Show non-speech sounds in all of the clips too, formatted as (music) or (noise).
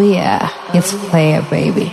Oh, yeah, it's player, baby.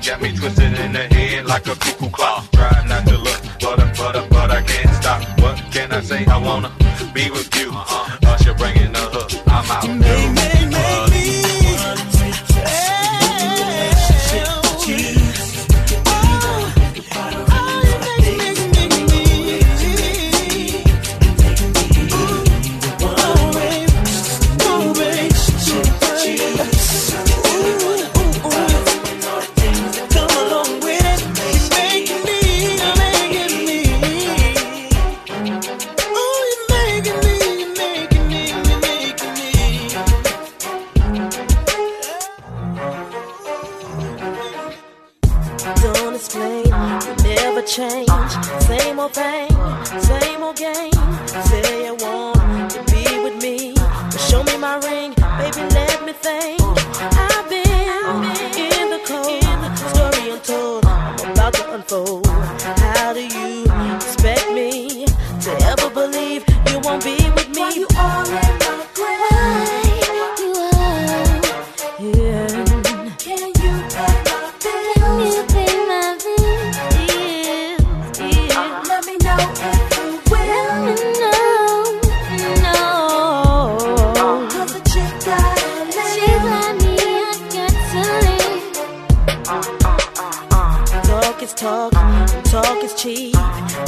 got me twisted in the head like a. talk, talk is cheap.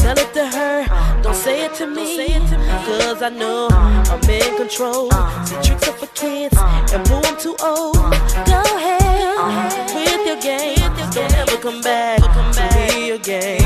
Tell it to her, don't say it to me. Cause I know I'm in control. See tricks up for kids, and boo, I'm too old. Go ahead with your game. Don't ever come back to me again.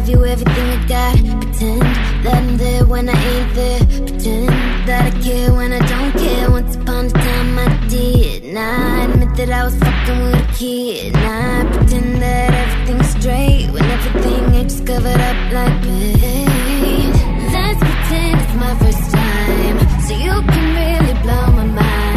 give you everything I got. Pretend that I'm there when I ain't there. Pretend that I care when I don't care. Once upon a time I did. Now I admit that I was fucking with a kid. Now I pretend that everything's straight when everything I just covered up like pain. Let's pretend it's my first time, so you can really blow my mind.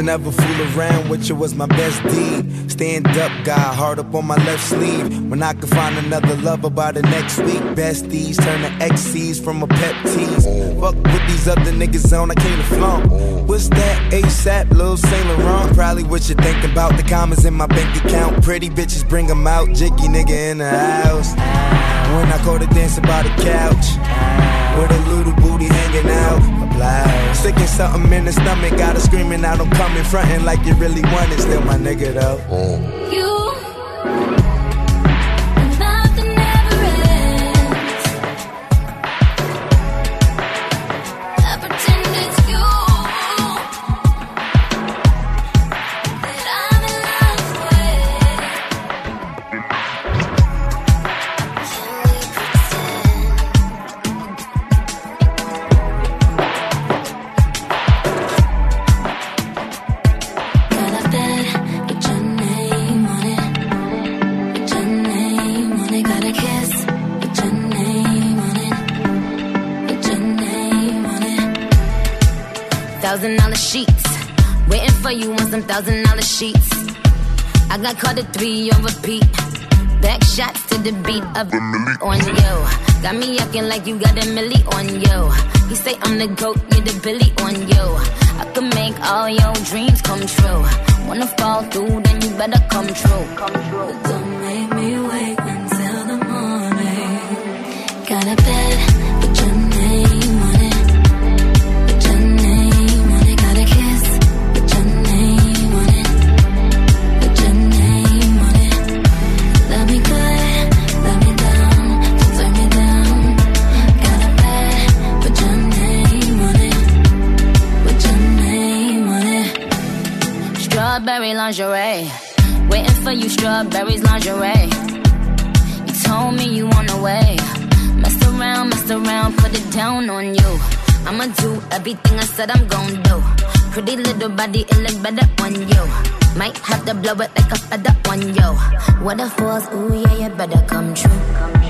To never fool around with you was my best deed. Stand up guy, hard up on my left sleeve. When I could find another lover by the next week. Besties turn to XCs from a pep tease. Fuck with these other niggas on, I can't flaunt. What's that ASAP, Lil Saint Laurent? Probably what you thinking about. The commas in my bank account. Pretty bitches bring them out. Jiggy nigga in the house. When I go to dance by the couch. With a little booty hanging out. Sick and something in the stomach, got her screaming out, I'm coming, and like you really want it. Still my nigga though. Mm. You you on some thousand dollar sheets. I got caught at three on repeat. Back shots to the beat of the milli on yo. Got me acting like you got a milli on yo. You say I'm the goat, you're the billy on yo. I can make all your dreams come true. Wanna fall through, then you better come true. Come true. Strawberry lingerie. Waiting for you, strawberries lingerie. You told me you on the way. Mess around, mess around, put it down on you. I'ma do everything I said I'm gon' do. Pretty little body, it look better on you. Might have to blow it like a feather on you. What a force, ooh yeah, you better come true.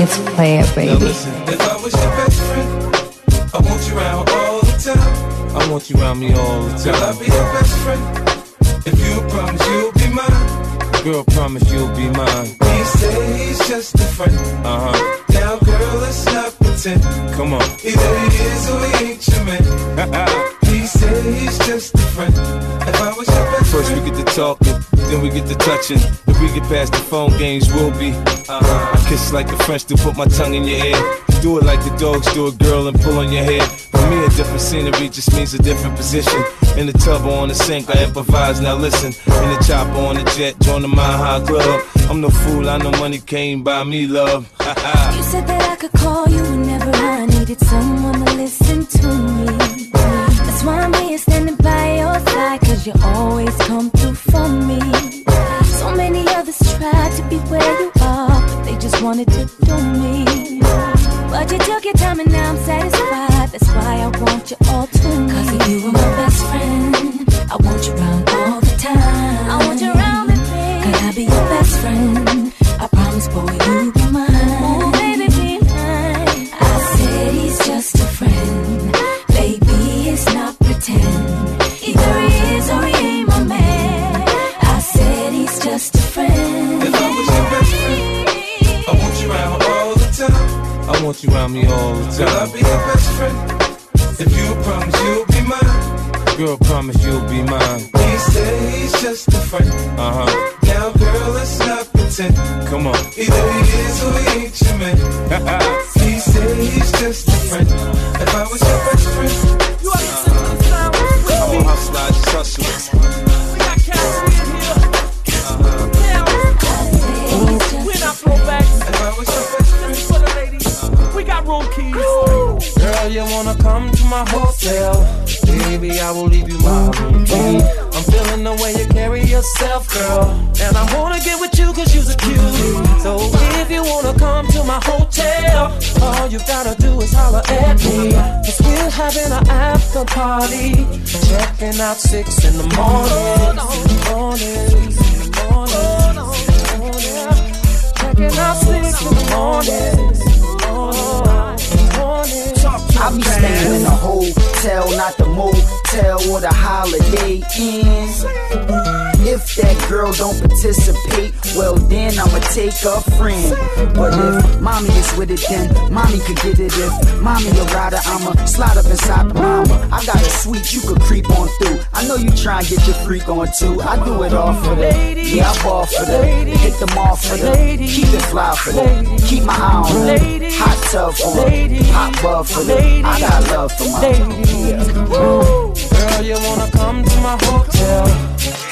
It's Play It Baby. Now listen, if I was your best friend, I want you around all the time. I want you around me all the time. Girl, I'll be your best friend. If you promise you'll be mine. Girl, promise you'll be mine. He say he's just a friend. Uh huh. Now, girl, let's not pretend. Come on. Either he is or he ain't your man. He say he's just a friend. If I was your best First we get to talking, then we get to touching. If we get past the phone games, we'll be. Uh-huh. I kiss like the French to put my tongue in your ear. Do it like the dogs do a girl and pull on your hair. For me, a different scenery just means a different position. In the tub or on the sink, I improvise. Now listen, in the chopper on the jet, join the Mile High Club. I'm no fool, I know money came by me, love. (laughs) You said that I could call you whenever I needed someone to listen to me. That's why I'm here cause you always come through for me. So many others tried to be where you are, but they just wanted to do me. But you took your time and now I'm satisfied. That's why I want you all to me. Cause you are my want you around me all the Girl, I'll be your best friend. If you promise you'll be mine. Girl, promise you'll be mine. He said he's just a friend. Uh huh. Now, girl, let's not pretend. Come on. Either he is or he ain't your man. (laughs) he said he's just a friend. If I was your my hotel? Baby, I will leave you my room key. I'm feeling the way you carry yourself, girl. And I wanna get with you cause you're a cutie. So if you wanna come to my hotel, all you gotta do is holler at me. Cause we're having an after party. Checking out six in the morning. Morning. Morning. Morning. Checking out six in the morning. I be staying in a hotel, not the motel or the holiday inn. If that girl don't participate, well then I'ma take a friend. But if mommy is with it, then mommy could get it. If mommy a rider, I'ma slide up inside mama. I got a suite you could creep on through. I know you try and get your freak on too. I do it all for them. Yeah, I ball for them. Hit them off for them. Keep it fly for them. Keep my eye on them. Hot tub for them. Hot bub for them. I got love for my yeah. Girl, you wanna come to my hotel?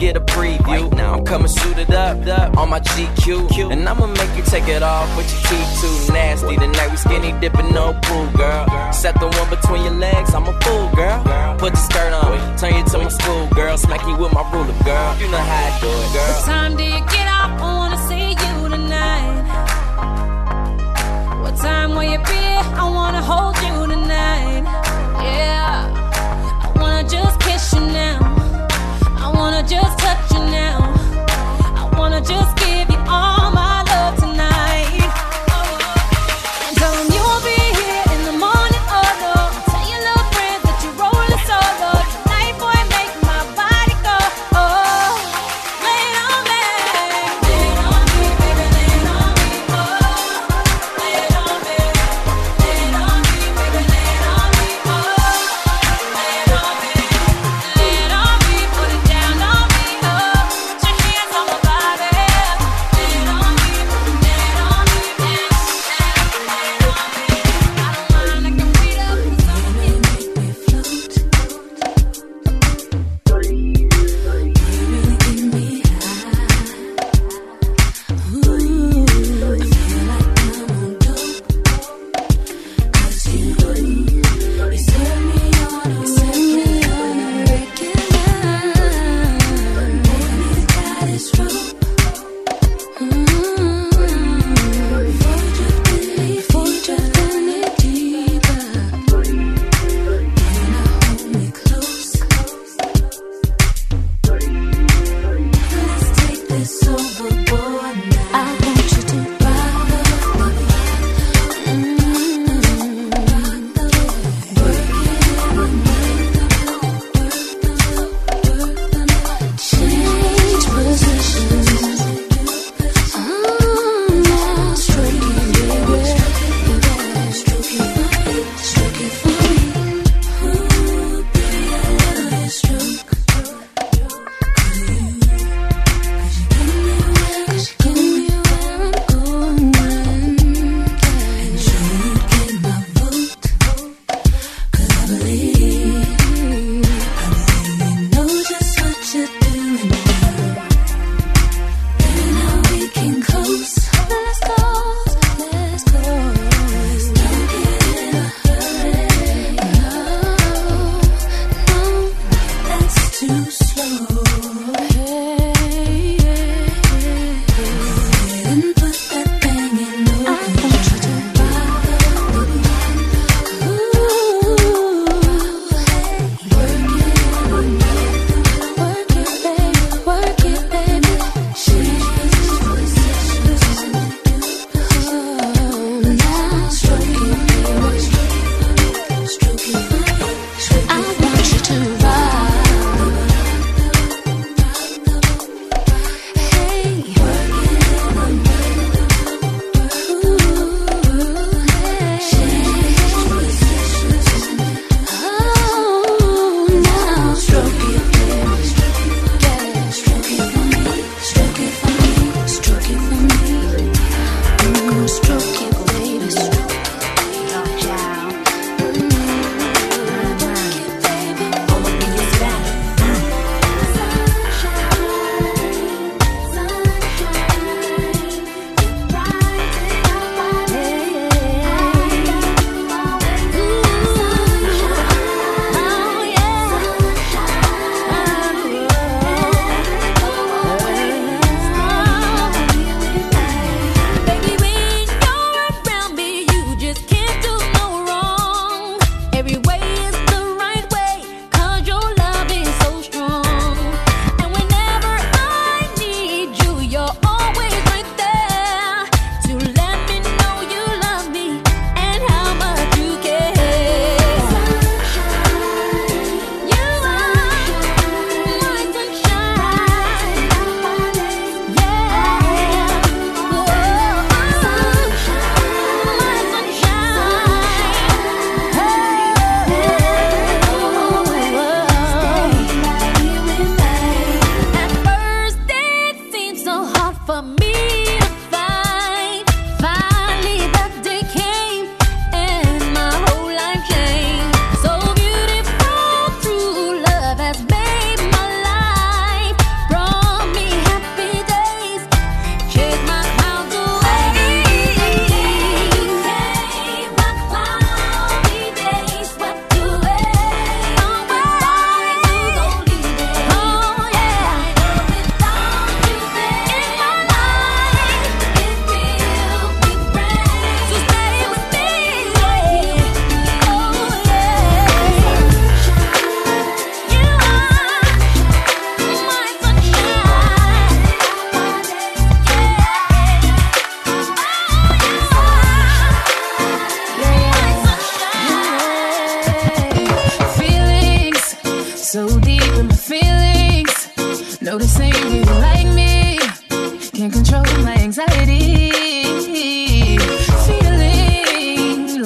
Get a preview. now I'm coming suited up, up on my GQ, and I'ma make you take it off with your teeth too nasty. Tonight we skinny dipping, no pool, girl. Set the one between your legs, I'm a fool, girl. Put your skirt on, turn you to my school, girl. Smack you with my ruler, girl. You know how I do it, girl. What time do you get off? I wanna see you tonight. What time will you be? I wanna hold you tonight. Yeah. I wanna just wanna just touch you now. I wanna just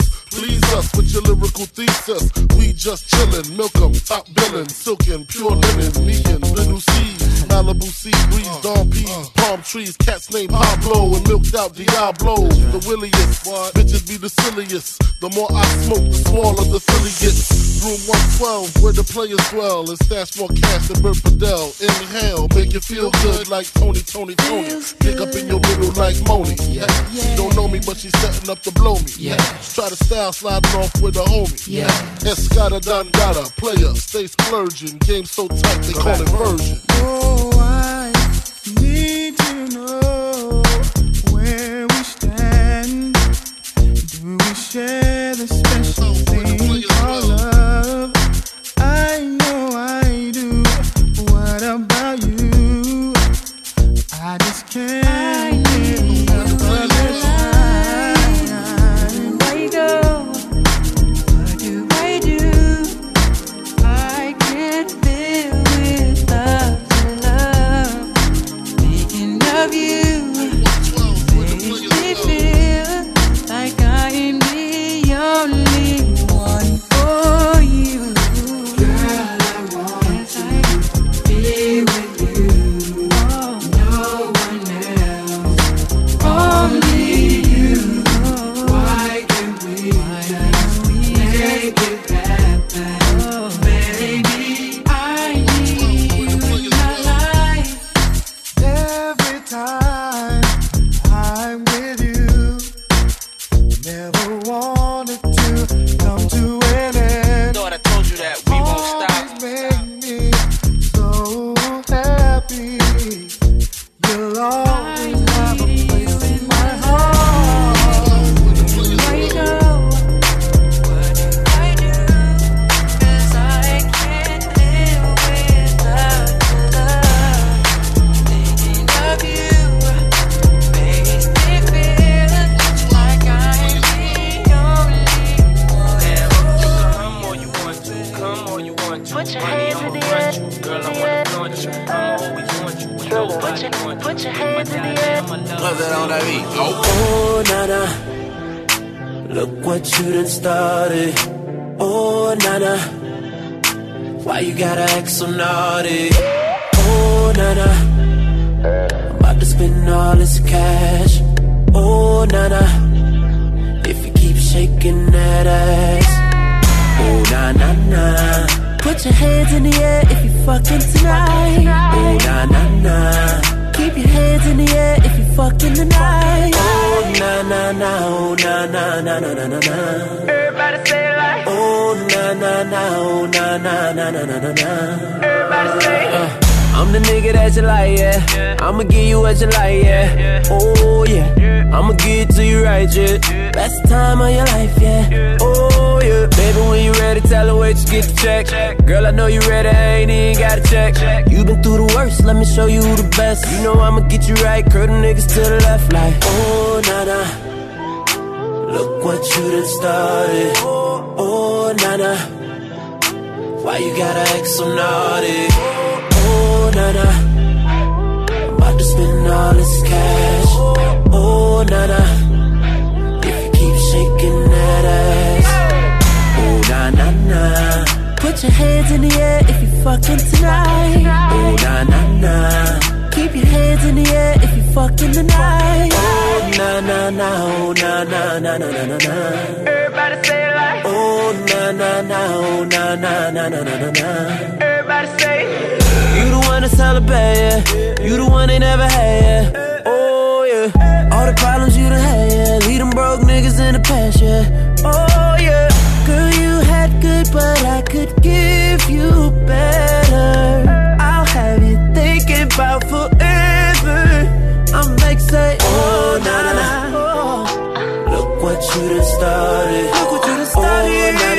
us, please us with your lyrical thesis. We just chillin', milk 'em, top billin', silkin', pure linen, me and Lil' Cease, Malibu sea breeze, Dom P's, palm trees, cats named Pablo and milked out Diablo. The williest, bitches be the silliest. The more I smoke, the smaller the silly gets. Room 112, where the players dwell. It's that's more cast than Bert Padell. Inhale, make you feel good like Tony, Tony, Tony. Pick up in your middle like Moni. Yeah. She don't know me, but she's setting up to blow me. Yeah. Try to style sliding off with a homie. Yeah. Escada a player, stay splurging. Game so tight, they call it version. Oh, I need to know where we stand. Do we share? Na na na na na na na. Everybody say. Uh, I'm the nigga that you like, yeah. I'ma give you what you like, yeah. Oh yeah. I'ma give it to you right, yeah. Best time of your life, yeah. Oh yeah. Baby, when you ready, tell her wait, you get the check. Girl, I know you ready, I ain't even got to check. You been through the worst, let me show you the best. You know I'ma get you right, curl the niggas to the left, like oh na na. Look what you done started. Oh na na. Why you gotta act so naughty? Oh, oh na na. I'm about to spend all this cash. Oh, oh na na. If you keep shaking that ass. Oh na na na. Put your hands in the air if you fucking tonight. Oh na na na. Keep your hands in the air if you fucking tonight. Oh na na na. Oh na na na na na na na. Everybody say it like. Oh na na na. Oh na na na na na na na. Everybody say. You the one to celebrate, yeah. You the one they never had, yeah. Oh, yeah. All the problems you done had, yeah. Lead them broke niggas in the past, yeah. Oh, yeah. Girl, you had good, but I could give you better. I'll have you thinking about forever. What started. Look what you done started. Oh,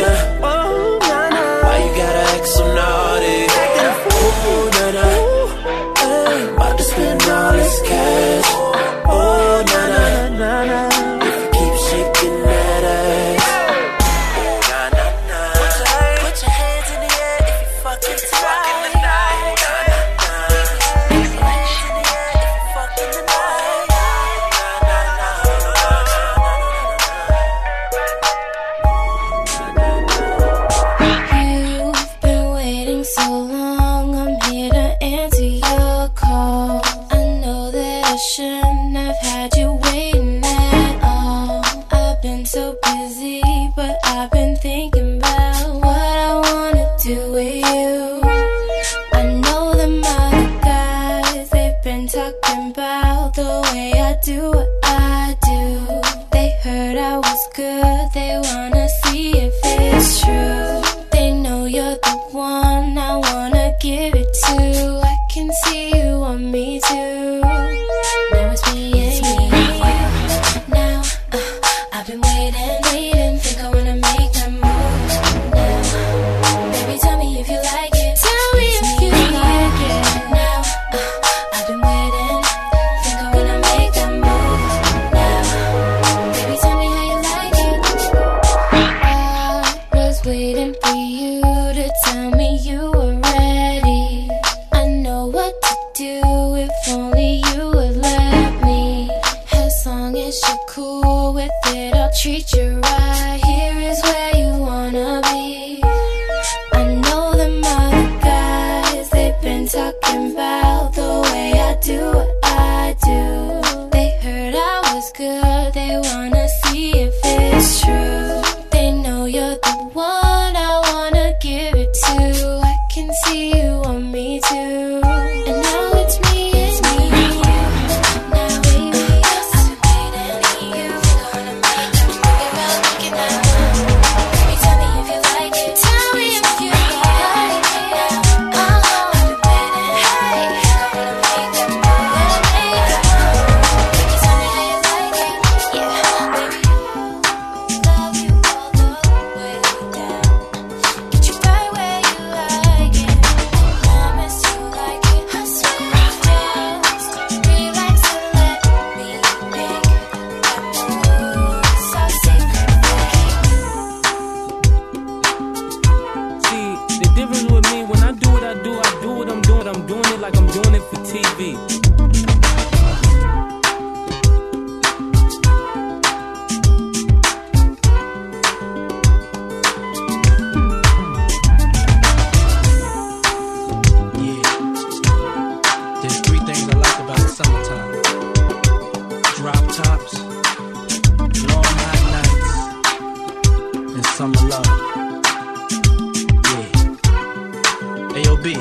Ayo, B,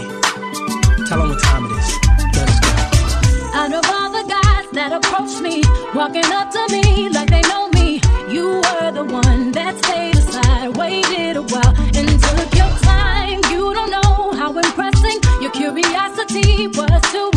tell them what time it is. Let's go. Out of all the guys that approached me, walking up to me like they know me, you were the one that stayed aside, waited a while, and took your time. You don't know how impressing your curiosity was to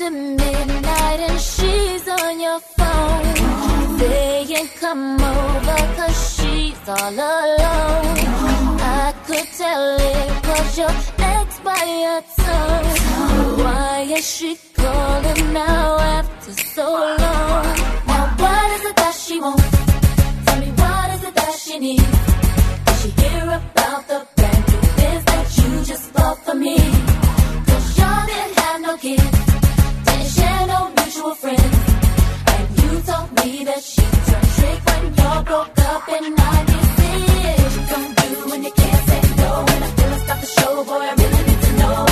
after midnight and she's on your phone Saying come over cause she's all alone I could tell it was your ex by your tongue Why is she calling now after so long? Now what is it that she wants? Tell me what is it that she needs? Did she hear about the brand new biz that you just bought for me? Cause y'all didn't have no kids were. And you told me that she turned trick when y'all broke up in 96. Don't do when you can't say no. When I feel I stopped the show, boy, I really need to know.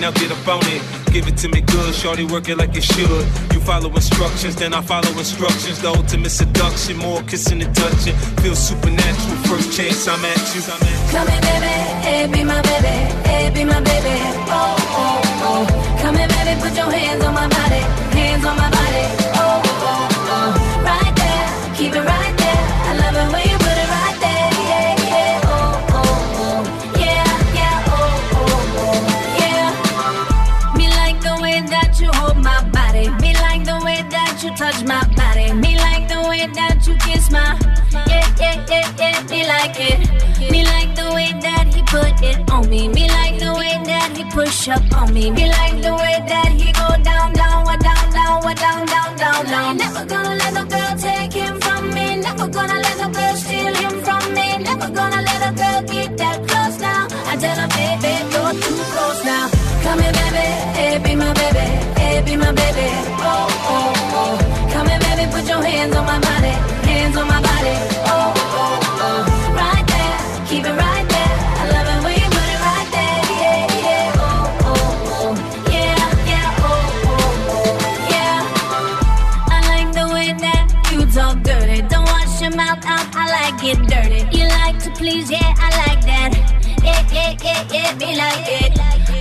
Now get up on it. Give it to me good, shorty, work it like it should. You follow instructions, then I follow instructions. The ultimate seduction, more kissing and touching. Feel supernatural, first chance I'm at you. Come here, baby, hey, be my baby, hey, be my baby. Oh, oh, oh. Come here, baby, put your hands on my body, hands on my body. Oh, oh, oh. Right there, keep it right there. I love it when you touch my body. Me like the way that you kiss my. Yeah, yeah, yeah, yeah. Me like it. Me like the way that he put it on me. Me like the way that he push up on me. Me like the way that he go down, down, wa down, down, wa down, down, down, down. Never gonna let no girl take him from me. Never gonna let no girl steal him from me. Never gonna let a girl get that close now. I tell her, baby, you're too close now. Come here, baby, hey, be my baby, hey, be my baby. Oh, oh. Put your hands on my body, hands on my body. Oh, oh, oh. Right there, keep it right there. I love it when you put it right there. Yeah, yeah. Oh, oh, oh. Yeah, yeah. Yeah. I like the way that you talk dirty. Don't wash your mouth out. I like it dirty. You like to please, yeah, I like that. Yeah, yeah, yeah, yeah, me like it.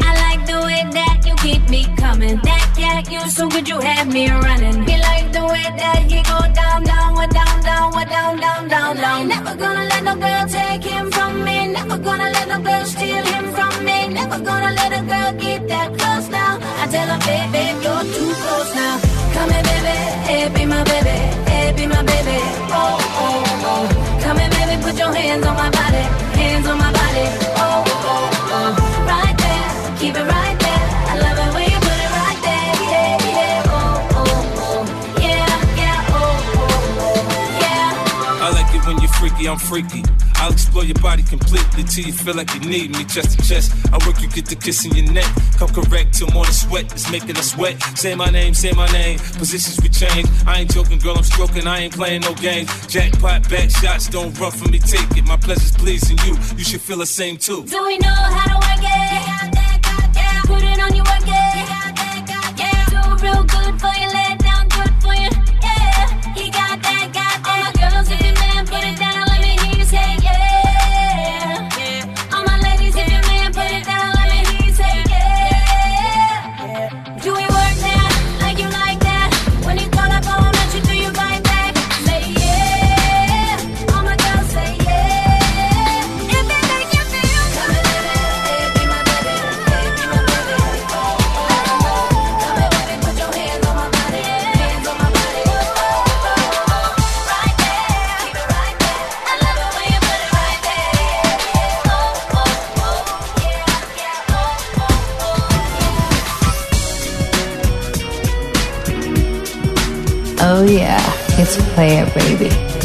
I like the way that you keep me coming. That cat, you so good, you have me running. Me like the way that he go down, down, wa down, down, wa down, down, down, down. Never gonna let no girl take him from me. Never gonna let no girl steal him from me. Never gonna let a girl get that close now. I tell her, baby, you're too close now. Come here, baby, hey, be my baby, hey, be my baby. Oh, oh, oh. Come here, baby, put your hands on my body, hands on my body. Oh, oh, oh. Right there, keep it right there. I'm freaky. I'll explore your body completely till you feel like you need me chest to chest. I work you get the kiss in your neck. Come correct till morning sweat is making us sweat. Say my name, say my name. Positions we change. I ain't joking, girl, I'm stroking. I ain't playing no games. Jackpot, back shots, don't run from me, take it. My pleasure's pleasing you. You should feel the same too. Do we know how to work it? Oh. Yeah, it's Play It Baby.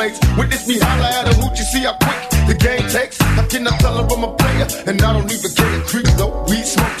Place. Witness me holler at a you see how quick the game takes. I cannot tell her I'm a player, and I don't even care the creep though. We smokes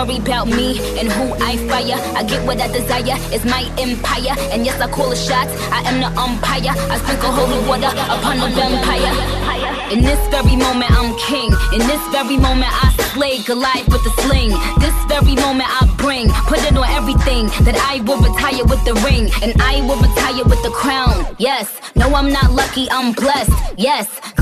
worry about me and who I fire. I get what I desire, it's my empire. And yes, I call the shots, I am the umpire. I sprinkle holy water upon the vampire. In this very moment, I'm king. In this very moment, I slay Goliath with the sling. This very moment, I bring, put it on everything that I will retire with the ring, and I will retire with the crown. Yes, no, I'm not lucky, I'm blessed. Yes,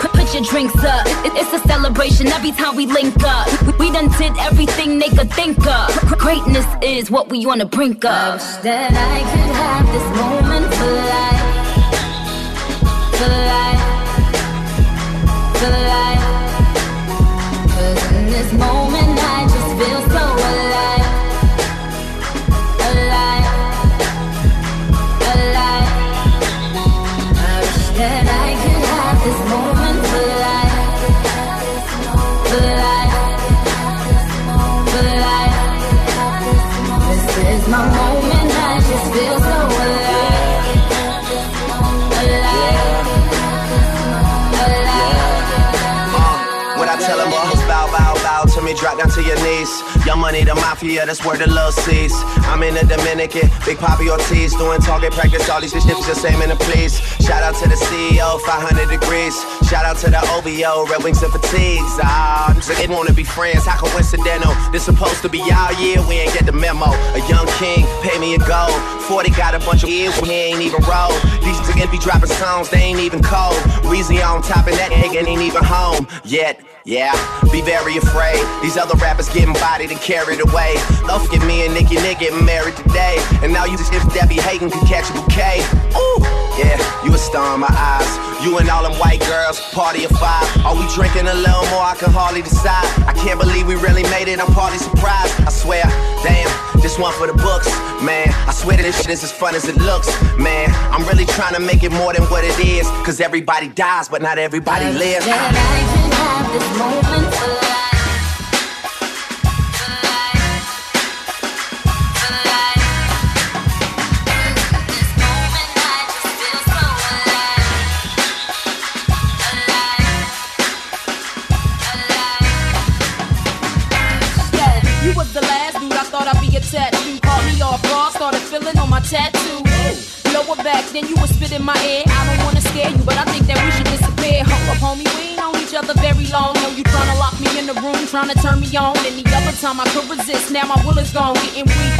Put, put, your drinks up. It- It's a celebration every time we link up. We- We done did everything they could think of. Greatness is what we on the brink of. that I could have this moment for life. For life. Young money, the mafia, that's where the love sees. I'm in the Dominican, Big Papi Ortiz, doing target practice. All these bitches the same in the police. Shout out to the CEO, 500 degrees. Shout out to the OVO, Red Wings and Fatigues. Ah, they didn't wanna be friends, how coincidental. This supposed to be our year, we ain't get the memo. A young king, pay me a gold. 40 got a bunch of years, we ain't even roll. These niggas be dropping songs, they ain't even cold. Weezy on top of that nigga ain't even home yet. Yeah, be very afraid. These other rappers getting bodied and carried away. Don't forget me and Nicki Nick getting married today. And now you just if Debbie Hayden can catch a bouquet. Ooh, yeah, you a star in my eyes. You and all them white girls, party of five. Are we drinking a little more? I can hardly decide. I can't believe we really made it. I'm party surprised. I swear, damn, this one for the books, man. I swear that this shit is as fun as it looks, man. I'm really trying to make it more than what it is. Cause everybody dies, but not everybody lives. That I could have this moment of trying to turn me on, and the other time I could resist. Now my will is gone, getting weak.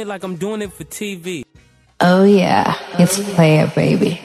it like I'm doing it for TV. Oh yeah, it's play it, baby.